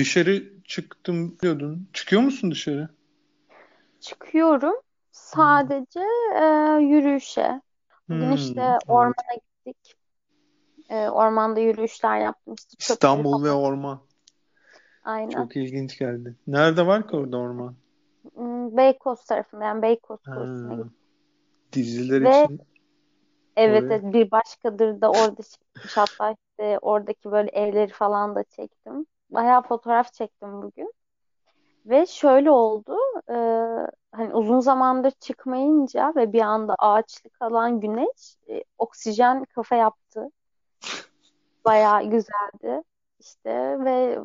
dışarı çıktım diyordun. Çıkıyor musun dışarı? Çıkıyorum. Sadece e, yürüyüşe. Bugün Hmm, işte evet. ormana gittik. E, ormanda yürüyüşler yaptım. İşte İstanbul ve orman. Aynen. Çok ilginç geldi. Nerede var ki orada orman? Hmm, Beykoz tarafında yani Beykoz gittim. diziler Ve için evet, evet bir başkadır da orada çekmiş. Hatta işte oradaki böyle evleri falan da çektim. Bayağı fotoğraf çektim bugün. Ve şöyle oldu. e, hani uzun zamandır çıkmayınca ve bir anda ağaçlı kalan güneş e, oksijen kafa yaptı. Bayağı güzeldi. İşte ve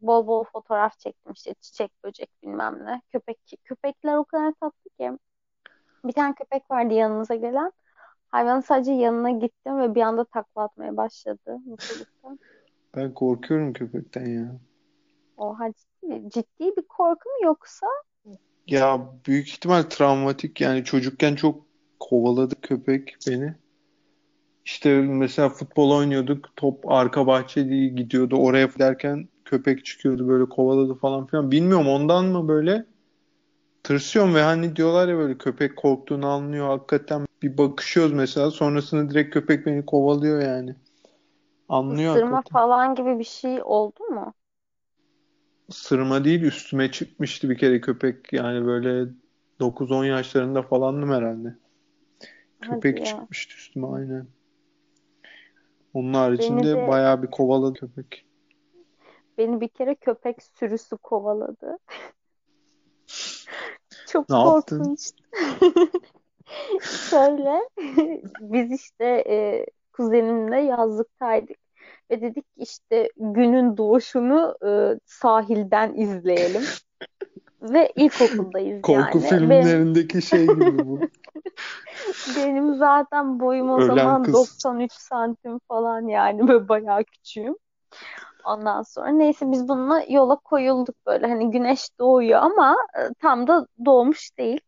bol bol fotoğraf çektim işte çiçek böcek bilmem ne. Köpek köpekler o kadar tatlı ki. Bir tane köpek vardı yanınıza gelen. Hayvanın sadece yanına gittim ve bir anda takla atmaya başladı mutluluktan. Ben korkuyorum köpekten ya. Oha ciddi, ciddi bir korku mu yoksa? Ya büyük ihtimal travmatik yani çocukken çok kovaladı köpek beni. İşte mesela futbol oynuyorduk. Top arka bahçe diye gidiyordu. Oraya derken köpek çıkıyordu böyle kovaladı falan filan. Bilmiyorum ondan mı böyle tırsıyorum ve hani diyorlar ya böyle köpek korktuğunu anlıyor. Hakikaten bir bakışıyoruz mesela sonrasında direkt köpek beni kovalıyor yani. Anlıyor Isırma falan gibi bir şey oldu mu? Sırma değil üstüme çıkmıştı bir kere köpek. Yani böyle 9-10 yaşlarında falandım herhalde. Hadi Köpek ya. çıkmıştı üstüme aynen. Onun Beni haricinde de bayağı bir kovaladı köpek. beni bir kere köpek sürüsü kovaladı. Çok Ne korkunçtu. Şöyle biz işte e, kuzenimle yazlıktaydık ve dedik ki işte günün doğuşunu e, sahilden izleyelim. Ve ilkokuldayız Korku yani. Benim, filmlerindeki şey gibi bu. benim zaten boyum o Ölen zaman kız. 93 santim falan yani böyle bayağı küçüğüm. Ondan sonra neyse biz bununla yola koyulduk böyle hani güneş doğuyor ama e, tam da doğmuş değil.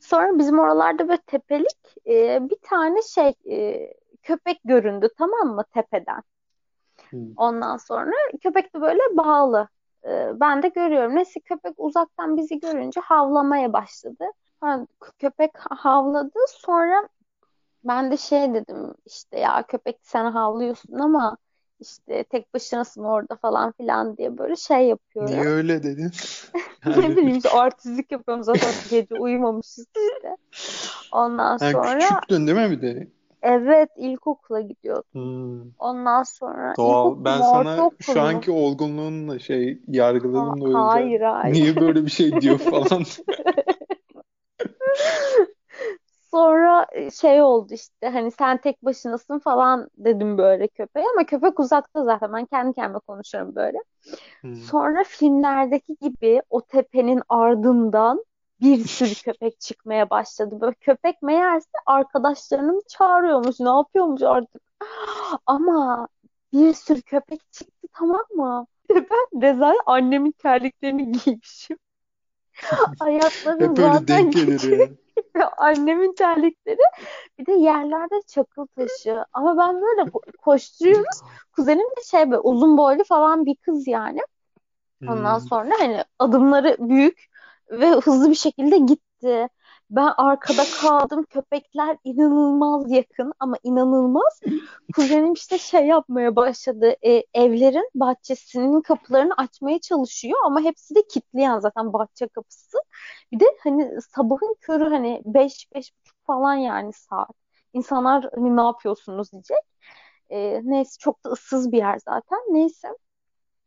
Sonra bizim oralarda böyle tepelik e, bir tane şey e, köpek göründü tamam mı tepeden. Hmm. Ondan sonra köpek de böyle bağlı. E, ben de görüyorum. Neyse köpek uzaktan bizi görünce havlamaya başladı. Ha, köpek havladı. Sonra ben de şey dedim işte ya köpek sen havlıyorsun ama işte tek başınasın orada falan filan diye böyle şey Niye yapıyorum. öyle dedin? Ne Yani bileyim işte artistlik yapıyorum zaten gece uyumamışız işte. Ondan sen sonra küçüktün değil mi bir de? evet ilkokula gidiyordum. Hmm. Ondan sonra Doğal. ilkokul Ben sana ortaokul şu anki olgunluğunla şey yargıladım da o yüzden. hayır hayır. Niye böyle bir şey diyor falan. Sonra e, şey oldu işte hani sen tek başınasın falan dedim böyle köpeğe ama köpek uzakta zaten ben kendi kendime konuşuyorum böyle. Hmm. Sonra filmlerdeki gibi o tepenin ardından bir sürü köpek çıkmaya başladı. Böyle köpek meğerse arkadaşlarını çağırıyormuş, ne yapıyormuş artık. Ama bir sürü köpek çıktı tamam mı? Ben rezalet annemin terliklerini giymişim. Ayaklarım Hep öyle zaten denk gelir ya. Annemin terlikleri bir de yerlerde çakıl taşı. Ama ben böyle ko- koşturuyoruz. Kuzenim de şey böyle uzun boylu falan bir kız yani. Ondan Hmm. sonra hani adımları büyük ve hızlı bir şekilde gitti. Ben arkada kaldım. Köpekler inanılmaz yakın ama inanılmaz. Kuzenim işte şey yapmaya başladı. E, evlerin bahçesinin kapılarını açmaya çalışıyor ama hepsi de kilitli zaten bahçe kapısı. Bir de hani sabahın körü hani 5 beş buçuk falan yani saat. İnsanlar hani ne yapıyorsunuz diyecek. E, neyse çok da ıssız bir yer zaten. Neyse.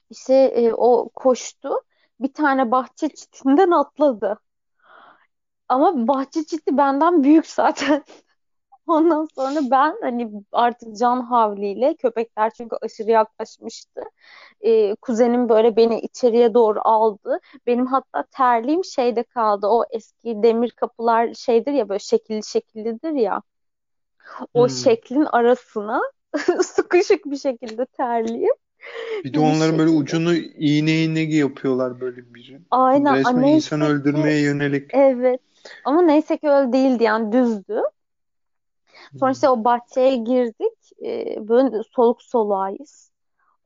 İşte e, o koştu. Bir tane bahçe çitinden atladı. Ama bahçe çiti benden büyük zaten. Ondan sonra ben hani artık can havliyle köpekler çünkü aşırı yaklaşmıştı. E, kuzenim böyle beni içeriye doğru aldı. Benim hatta terliğim şeyde kaldı. O eski demir kapılar şeydir ya böyle şekilli şekillidir ya. O Hmm. şeklin arasına sıkışık bir şekilde terliğim. Bir de Bir onların böyle şekilde. ucunu iğne iğne yapıyorlar böyle bir. Aynen. Resmen insan öldürmeye yönelik. evet. Ama neyse ki öyle değildi yani düzdü. Sonra Hmm. işte o bahçeye girdik. Ee, böyle soluk soluğayız.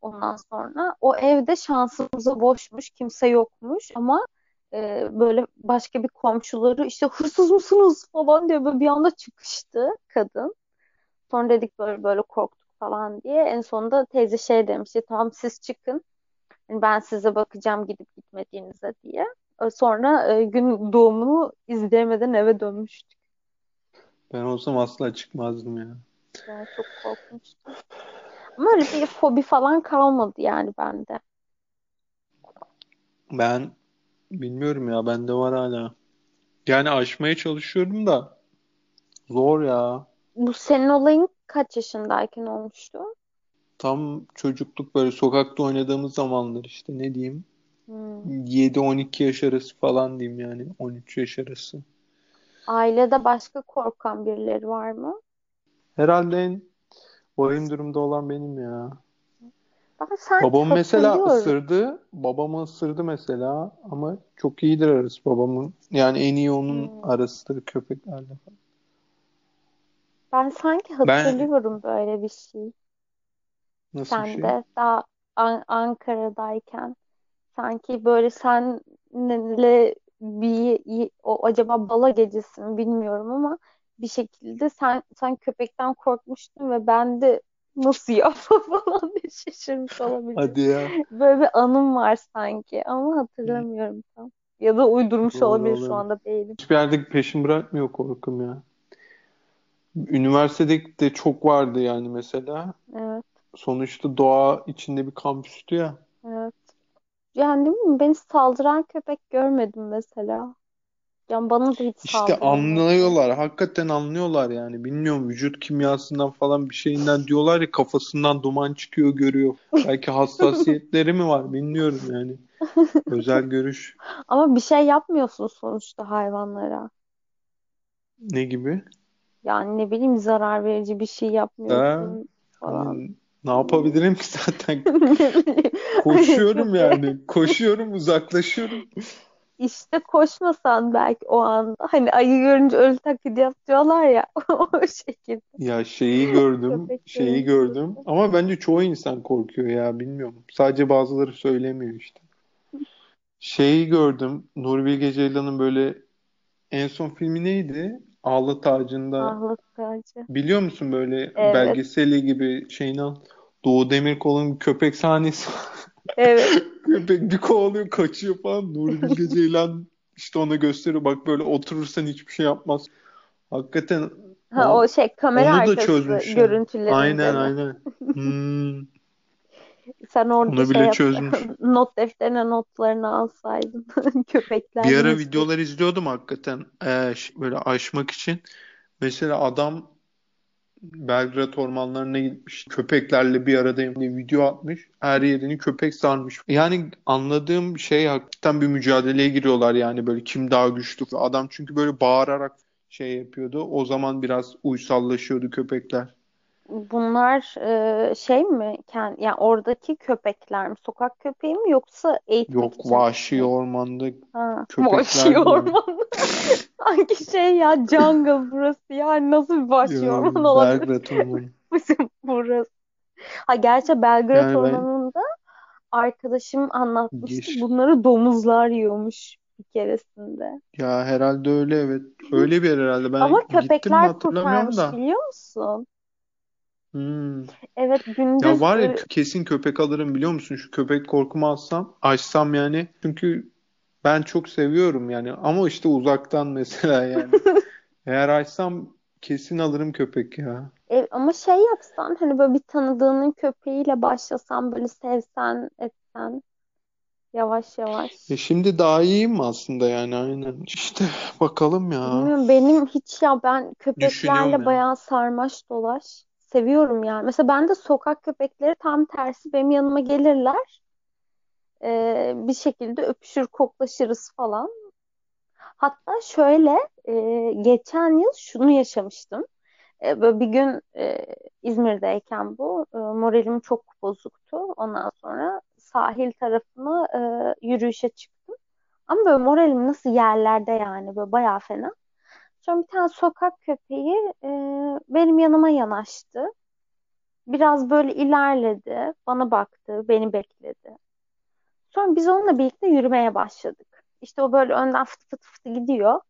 Ondan sonra o evde şansımıza boşmuş, kimse yokmuş ama e, böyle başka bir komşuları işte hırsız mısınız falan diye böyle bir anda çıkıştı kadın. Sonra dedik böyle böyle korktuk falan diye. En sonunda teyze şey demişti tamam siz çıkın. Ben size bakacağım gidip gitmediğinize diye. E, Sonra e, gün doğumunu izleyemeden eve dönmüştük. Ben olsam asla çıkmazdım ya. Yani çok korkmuştum. Ama öyle bir fobi falan kalmadı yani bende. Ben bilmiyorum ya bende var hala. Yani aşmaya çalışıyorum da zor ya. Bu senin olayın kaç yaşındayken olmuştu? Tam çocukluk böyle sokakta oynadığımız zamanlar işte ne diyeyim Hmm. 7-12 yaş arası falan diyeyim yani 13 yaş arası. Ailede başka korkan birileri var mı? Herhalde en vahim durumda olan benim ya. Ben sanki Babam mesela ısırdı. Babamı ısırdı mesela ama çok iyidir arası babamın. Yani en iyi onun Hmm. arasıdır köpeklerle falan. Ben sanki Ben hatırlıyorum böyle bir şey. nasıl bir Sen şey? de daha An- Ankara'dayken sanki böyle senle bir o acaba bala gecesi mi bilmiyorum ama bir şekilde sen sen köpekten korkmuştun ve ben de nasıl ya falan diye şaşırmış olabilirim. Hadi ya. Böyle bir anım var sanki ama hatırlamıyorum tam. Ya da uydurmuş Doğru olabilir şu olabilir. anda değilim. Hiçbir yerde peşin bırakmıyor korkum ya. Üniversitede de çok vardı yani mesela. Evet, Sonuçta doğa içinde bir kampüstü ya. evet. Yani değil mi? Beni saldıran köpek görmedim mesela. Yani bana da hiç İşte saldırmadı. anlıyorlar. Hakikaten anlıyorlar yani. Bilmiyorum vücut kimyasından falan bir şeyinden diyorlar ya kafasından duman çıkıyor görüyor. Belki hassasiyetleri mi var bilmiyorum yani. Özel görüş. Ama bir şey yapmıyorsun sonuçta hayvanlara. Ne gibi? Yani ne bileyim zarar verici bir şey Ha, yapmıyorsun falan. Ne yapabilirim ki zaten? Koşuyorum yani. Koşuyorum, uzaklaşıyorum. işte koşmasan belki o anda hani ayı görünce ölü taklidi yapıyorlar ya o şekilde Ya şeyi gördüm, şeyi gördüm. Ama bence çoğu insan korkuyor ya, bilmiyorum. Sadece bazıları söylemiyor işte. Şeyi gördüm, Nuri Bilge Ceylan'ın böyle en son filmi neydi? Ağlat Ağacı'nda Ağlatıcı. biliyor musun böyle Evet, belgeseli gibi şeyin al. Doğu Demirkol'un köpek sahnesi. evet. Köpek bir kovalıyor, kaçıyor falan. Nuri Bilge Ceylan işte ona gösteriyor. Bak böyle oturursan hiçbir şey yapmaz. Hakikaten Ha o o şey kamera onu da arkası çözmüş yani. görüntülerinde Aynen aynen. Hmm, Sen orada onu şey bile yap çözmüş. not defterine notlarını alsaydın köpekler Bir ara videolar izliyordum hakikaten Ee, böyle aşmak için. Mesela adam Belgrad ormanlarına gitmiş. Köpeklerle bir aradayım diye video atmış. Her yerini köpek sarmış. Yani anladığım şey hakikaten bir mücadeleye giriyorlar yani böyle kim daha güçlü. Adam çünkü böyle bağırarak şey yapıyordu. O zaman biraz uysallaşıyordu köpekler. Bunlar e, şey mi? Kend, yani oradaki köpekler mi? Sokak köpeği mi yoksa eğitmek Yok için vahşi mi? ormanda Ha, köpekler vahşi diyor. orman. Hangi şey ya? Jungle burası ya. Nasıl bir vahşi Ya orman olabilir Belgrad ormanı. burası? Ha gerçi Belgrad Yani ben Ormanı'nda arkadaşım anlatmıştı. Gir. Bunları domuzlar yiyormuş bir keresinde. Ya herhalde öyle evet. Öyle bir yer herhalde. Ben Ama gittim mi köpekler hatırlamıyorum kurtarmış da. biliyor musun? Hmm. Evet Ya gündüz var ya e, kesin köpek alırım biliyor musun? Şu köpek korkumu alsam, açsam yani. Çünkü ben çok seviyorum yani. Ama işte uzaktan mesela yani. Eğer açsam kesin alırım köpek ya. E, ama şey yapsan hani böyle bir tanıdığının köpeğiyle başlasan böyle sevsen etsen yavaş yavaş. E şimdi daha iyiyim aslında yani aynen. İşte bakalım ya. Bilmiyorum benim hiç ya ben köpeklerle bayağı sarmaş dolaş seviyorum yani. Mesela ben de sokak köpekleri tam tersi benim yanıma gelirler. E, bir şekilde öpüşür koklaşırız falan. Hatta şöyle e, geçen yıl şunu yaşamıştım. E, böyle bir gün e, İzmir'deyken bu e, moralim çok bozuktu. Ondan sonra sahil tarafına e, yürüyüşe çıktım. Ama böyle moralim nasıl yerlerde yani böyle bayağı fena. Sonra bir tane sokak köpeği e, benim yanıma yanaştı. Biraz böyle ilerledi. Bana baktı. Beni bekledi. Sonra biz onunla birlikte yürümeye başladık. İşte o böyle önden fıtı fıtı fıtı gidiyor.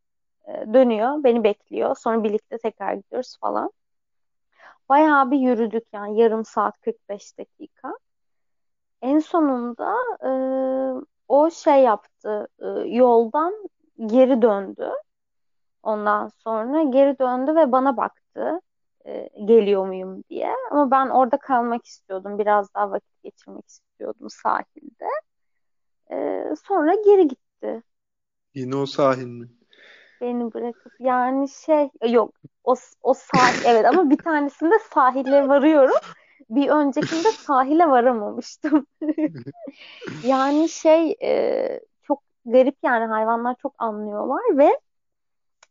e, Dönüyor. Beni bekliyor. Sonra birlikte tekrar gidiyoruz falan. Bayağı bir yürüdük yani. Yarım saat 45 dakika. En sonunda e, o şey yaptı. e, yoldan geri döndü. Ondan sonra geri döndü ve bana baktı. e, geliyor muyum diye. Ama ben orada kalmak istiyordum. Biraz daha vakit geçirmek istiyordum sahilde. E, sonra geri gitti. Yine o sahil mi? Beni bırakıp yani şey yok o, o sahil evet ama bir tanesinde sahile varıyorum. Bir öncekinde sahile varamamıştım. Yani şey e, çok garip yani hayvanlar çok anlıyorlar ve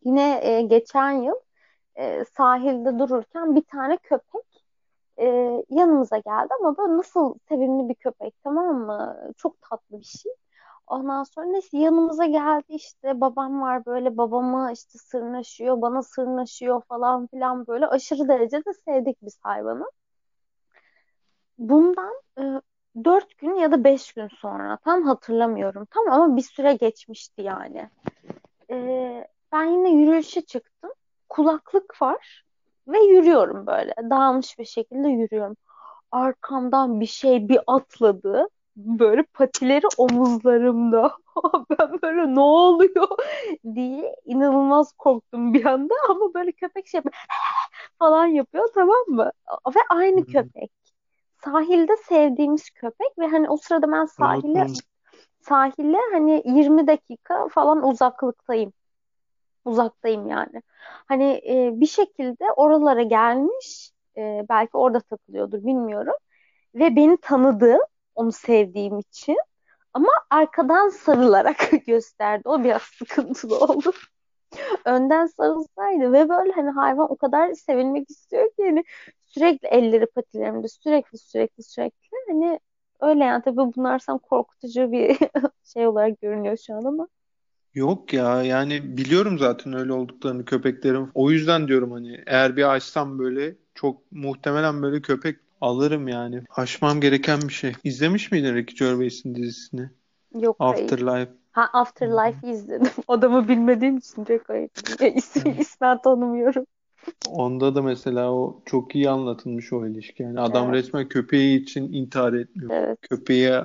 yine e, geçen yıl e, sahilde dururken bir tane köpek e, yanımıza geldi ama böyle nasıl sevimli bir köpek tamam mı? Çok tatlı bir şey. Ondan sonra neyse yanımıza geldi işte babam var böyle babamı işte sırnaşıyor bana sırnaşıyor falan filan böyle aşırı derecede sevdik biz hayvanı. Bundan e, 4 gün ya da 5 gün sonra tam hatırlamıyorum tam ama bir süre geçmişti yani. E, ben yine yürüyüşe çıktım kulaklık var ve yürüyorum böyle dağılmış bir şekilde yürüyorum. Arkamdan bir şey bir atladı. Böyle patileri omuzlarımda. Ben böyle ne oluyor diye inanılmaz korktum bir anda ama böyle köpek şey falan yapıyor tamam mı? Ve aynı Hı. köpek. Sahilde sevdiğimiz köpek ve hani o sırada ben sahile sahile hani 20 dakika falan uzaklıktayım. Uzaktayım yani. Hani e, bir şekilde oralara gelmiş, e, belki orada takılıyordur bilmiyorum. Ve beni tanıdı, onu sevdiğim için. Ama arkadan sarılarak gösterdi. O biraz sıkıntılı oldu. Önden sarılsaydı ve böyle hani hayvan o kadar sevilmek istiyor ki hani sürekli elleri patilerimde sürekli sürekli sürekli hani öyle yani tabii bunlar korkutucu bir şey olarak görünüyor şu an ama. Yok ya yani biliyorum zaten öyle olduklarını köpeklerin. O yüzden diyorum hani eğer bir açsam böyle çok muhtemelen böyle köpek alırım yani. Aşmam gereken bir şey. İzlemiş miydin Ricky Gervais'in dizisini? Yok hayır. Afterlife. Ha Afterlife izledim. Adamı bilmediğim için. Ya, isim, ismen tanımıyorum. Onda da mesela o çok iyi anlatılmış o ilişki. Yani adam Evet, resmen köpeği için intihar etmiyor. evet, Köpeğe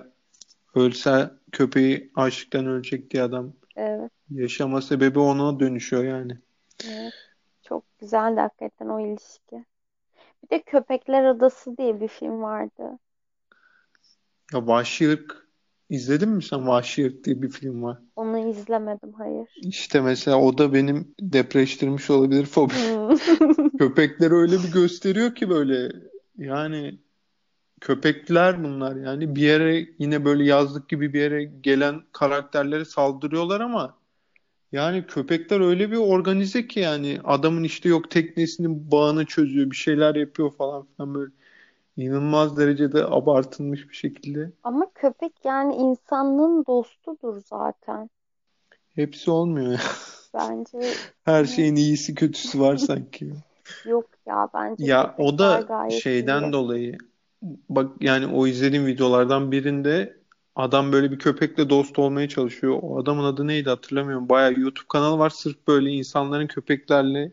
ölse köpeği açlıktan ölecek diye adam yaşama sebebi ona dönüşüyor yani. evet. Çok güzeldi hakikaten o ilişki. Bir de Köpekler Adası diye bir film vardı. Ya Vahşi Irk izledin mi sen? Vahşi Irk diye bir film var. Onu izlemedim, hayır. İşte mesela o da benim depreştirmiş olabilir fobi. Hmm. Köpekleri öyle bir gösteriyor ki böyle yani köpekler bunlar yani bir yere yine böyle yazlık gibi bir yere gelen karakterlere saldırıyorlar ama yani köpekler öyle bir organize ki yani adamın işte yok teknesinin bağını çözüyor bir şeyler yapıyor falan filan böyle inanılmaz derecede abartılmış bir şekilde. Ama köpek yani insanlığın dostudur zaten. Hepsi olmuyor ya. Bence Her şeyin iyisi kötüsü var sanki. yok ya bence Ya o da şeyden iyi. dolayı bak yani o izlediğim videolardan birinde adam böyle bir köpekle dost olmaya çalışıyor. O adamın adı neydi hatırlamıyorum. Bayağı YouTube kanalı var sırf böyle insanların köpeklerle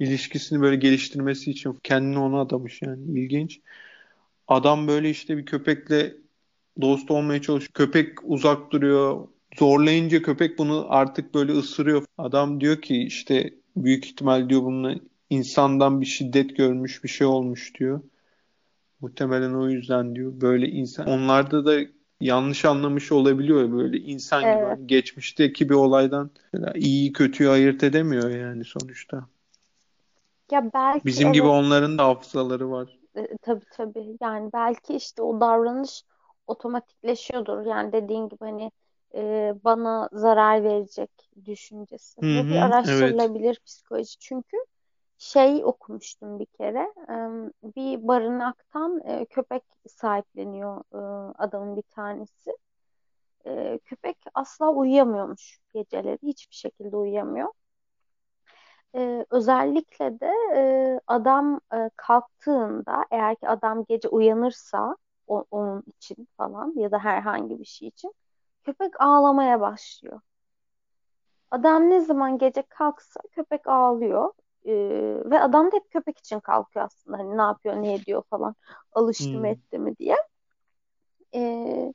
ilişkisini böyle geliştirmesi için kendini ona adamış yani ilginç. Adam böyle işte bir köpekle dost olmaya çalışıyor. Köpek uzak duruyor. Zorlayınca köpek bunu artık böyle ısırıyor. Adam diyor ki işte büyük ihtimal diyor bununla insandan bir şiddet görmüş bir şey olmuş diyor. Muhtemelen o yüzden diyor. Böyle insan onlarda da yanlış anlamış olabiliyor böyle insan gibi. Evet. Hani geçmişteki bir olaydan iyi kötüyü ayırt edemiyor yani sonuçta. Ya belki Bizim gibi evet onların da hafızaları var. e, tabii tabii yani belki işte o davranış otomatikleşiyordur. Yani dediğin gibi hani e, bana zarar verecek düşüncesi. Hı Bu bir hı, evet. araştırılabilir psikoloji. Çünkü şey okumuştum bir kere. Bir barınaktan e, köpek sahipleniyor e, adamın bir tanesi. E, Köpek asla uyuyamıyormuş geceleri. Hiçbir şekilde uyuyamıyor. özellikle de adam kalktığında eğer ki adam gece uyanırsa onun için falan ya da herhangi bir şey için köpek ağlamaya başlıyor. Adam ne zaman gece kalksa köpek ağlıyor. Ee, ve adam da hep köpek için kalkıyor aslında. Hani ne yapıyor, ne ediyor falan. Alıştı mı Hmm. etti mi diye. Ee,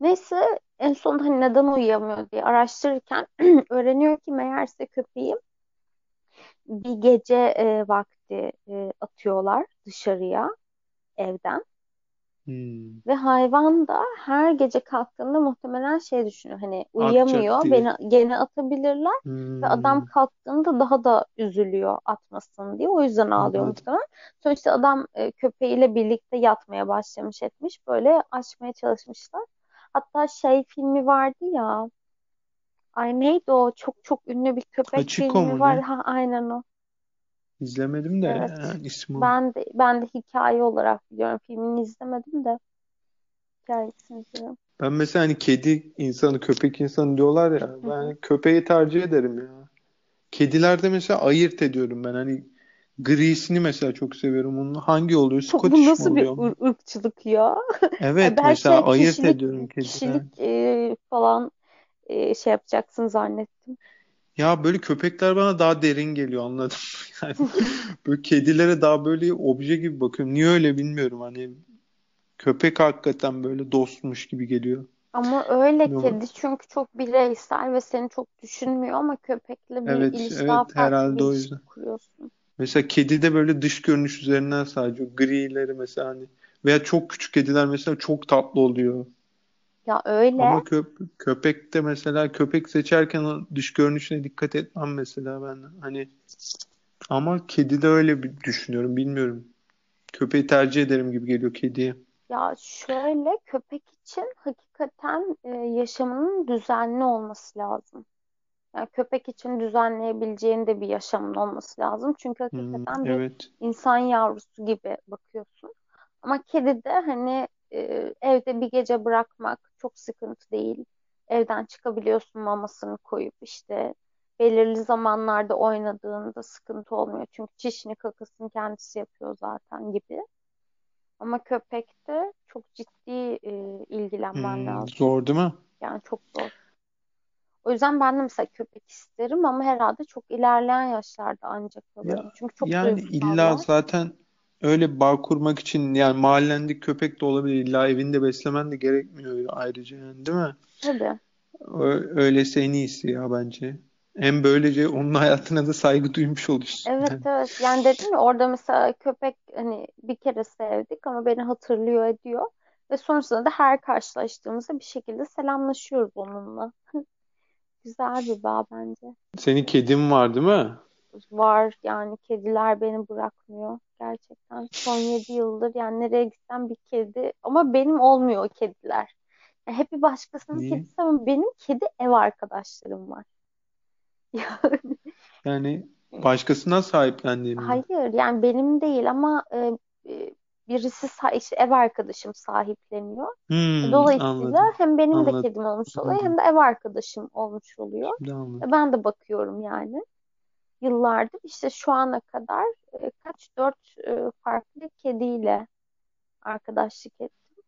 neyse en son hani neden uyuyamıyor diye araştırırken öğreniyor ki meğerse köpeği bir gece e, vakti e, atıyorlar dışarıya evden. Hmm. Ve hayvan da her gece kalktığında muhtemelen şey düşünüyor. Hani Atacak uyuyamıyor, diye. beni gene atabilirler. Ve adam Hmm. kalktığında daha da üzülüyor atmasın diye. O yüzden ağlıyor Anladım. muhtemelen. Sonuçta adam e, köpeğiyle birlikte yatmaya başlamış etmiş. Böyle açmaya çalışmışlar. Hatta şey filmi vardı ya. Ay neydi o? Çok çok ünlü bir köpek Hachiko filmi mu var. ne? Ha aynen o. İzlemedim de Evet. yani ismi. Ben de ben de hikaye olarak biliyorum. Filmini izlemedim de hikayesini biliyorum. Ben mesela hani kedi insanı, köpek insanı diyorlar ya. Ben hı. köpeği tercih ederim ya. Kedilerde mesela ayırt ediyorum ben. Hani grisini mesela çok seviyorum. Onun hangi oluyor? Çok bu Scottish mi nasıl bir oluyor? ır- ırkçılık ya? Evet Ben mesela şey ayırt kişilik ediyorum kediler. kişilik e, falan e, şey yapacaksın zannettim. Ya böyle köpekler bana daha derin geliyor anladım. Yani böyle kedilere daha böyle obje gibi bakıyorum. Niye öyle bilmiyorum. Hani köpek hakikaten böyle dostmuş gibi geliyor. Ama öyle Bilmiyorum. kedi çünkü çok bireysel ve seni çok düşünmüyor ama köpekle bir Evet, ilişki daha evet farklı bir herhalde o ilişki yüzden. kuruyorsun. Mesela kedi de böyle dış görünüş üzerinden sadece o grileri mesela hani veya çok küçük kediler mesela çok tatlı oluyor. Ya öyle Ama köp köpek de mesela köpek seçerken o dış görünüşüne dikkat etmem mesela ben. Hani ama kedi de öyle bir düşünüyorum bilmiyorum. Köpeği tercih ederim gibi geliyor kediye. ya şöyle köpek için hakikaten e, yaşamının düzenli olması lazım. Yani köpek için düzenleyebileceğin de bir yaşamın olması lazım. Çünkü Hmm, hakikaten bir evet. insan yavrusu gibi bakıyorsun. Ama kedi de hani e, evde bir gece bırakmak çok sıkıntı değil. Evden çıkabiliyorsun mamasını koyup işte belirli zamanlarda oynadığında sıkıntı olmuyor. Çünkü çişini kakasını kendisi yapıyor zaten gibi. Ama köpekte çok ciddi e, ilgilenmen Hmm, lazım. zor değil mi? Yani çok zor. O yüzden ben de mesela köpek isterim ama herhalde çok ilerleyen yaşlarda ancak alırım. Ya Çünkü çok yani illa duygusallar. zaten öyle bağ kurmak için yani mahallendeki köpek de olabilir. İlla evinde beslemen de gerekmiyor ayrıca yani değil mi? Tabii. Ö- Öylesi en iyisi ya bence. Hem böylece onun hayatına da saygı duymuş oluyorsun Evet yani. evet. Yani dedim ya orada mesela köpek hani bir kere sevdik ama beni hatırlıyor ediyor. Ve sonrasında da her karşılaştığımızda bir şekilde selamlaşıyoruz onunla. Güzel bir bağ bence. Senin kedin var değil mi? Var yani kediler beni bırakmıyor. Gerçekten son 7 yıldır yani nereye gitsem bir kedi ama benim olmuyor o kediler. Yani hep bir başkasının Niye? kedisi ama benim kedi ev arkadaşlarım var. Yani Yani başkasına sahiplendiğin mi? hayır yani benim değil ama e, e, birisi işte ev arkadaşım sahipleniyor. Hmm, Dolayısıyla anladım. hem benim de Anladım. kedim olmuş oluyor hem Anladım. de ev arkadaşım olmuş oluyor. Ben de bakıyorum yani. Yıllardır işte şu ana kadar e, kaç dört e, farklı kediyle arkadaşlık ettim.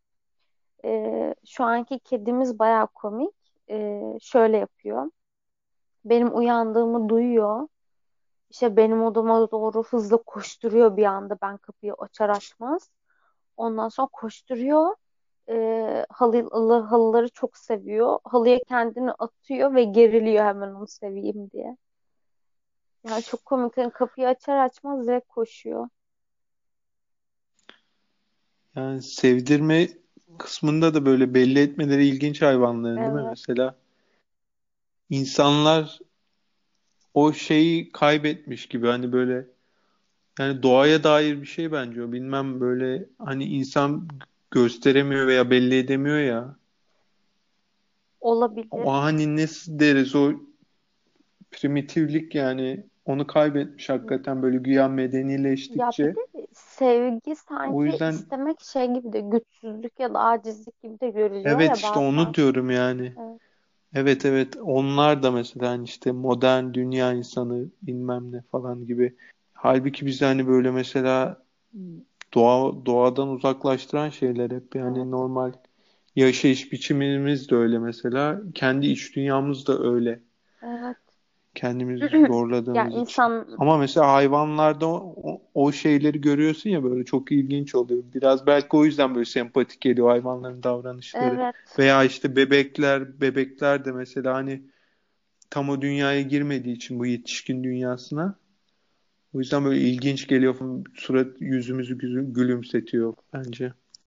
E, şu anki kedimiz bayağı komik. E, şöyle yapıyor. Benim uyandığımı duyuyor. İşte benim odama doğru hızlı koşturuyor bir anda ben kapıyı açar açmaz. Ondan sonra koşturuyor. E, halı, halıları çok seviyor. Halıya kendini atıyor ve geriliyor hemen onu seveyim diye. Yani çok komik. Yani kapıyı açar açmaz direkt koşuyor. Yani sevdirme kısmında da böyle belli etmeleri ilginç hayvanların değil mi? Evet. Mesela insanlar o şeyi kaybetmiş gibi hani böyle yani doğaya dair bir şey bence o. Bilmem böyle hani insan gösteremiyor veya belli edemiyor ya. Olabilir. O hani ne deriz o primitiflik yani onu kaybetmiş hakikaten böyle güya Ya bir medenileştikçe. de sevgi O sanki yüzden istemek şey gibi de güçsüzlük ya da acizlik gibi de görülüyor evet ya işte onu bazen. diyorum yani. Evet. Evet evet onlar da mesela hani işte modern dünya insanı bilmem ne falan gibi. Halbuki biz hani böyle mesela doğa doğadan uzaklaştıran şeyler hep yani Evet. normal yaşayış biçimimiz de öyle mesela. Kendi iç dünyamız da öyle. Evet. Kendimizi Ya zorladığımız için. insan Ama mesela hayvanlarda o, o, o şeyleri görüyorsun ya böyle çok ilginç oluyor. Biraz belki o yüzden böyle sempatik geliyor hayvanların davranışları. evet. Veya işte bebekler, bebekler de mesela hani tam o dünyaya girmediği için bu yetişkin dünyasına. O yüzden böyle ilginç geliyor. Surat yüzümüzü gülümsetiyor bence.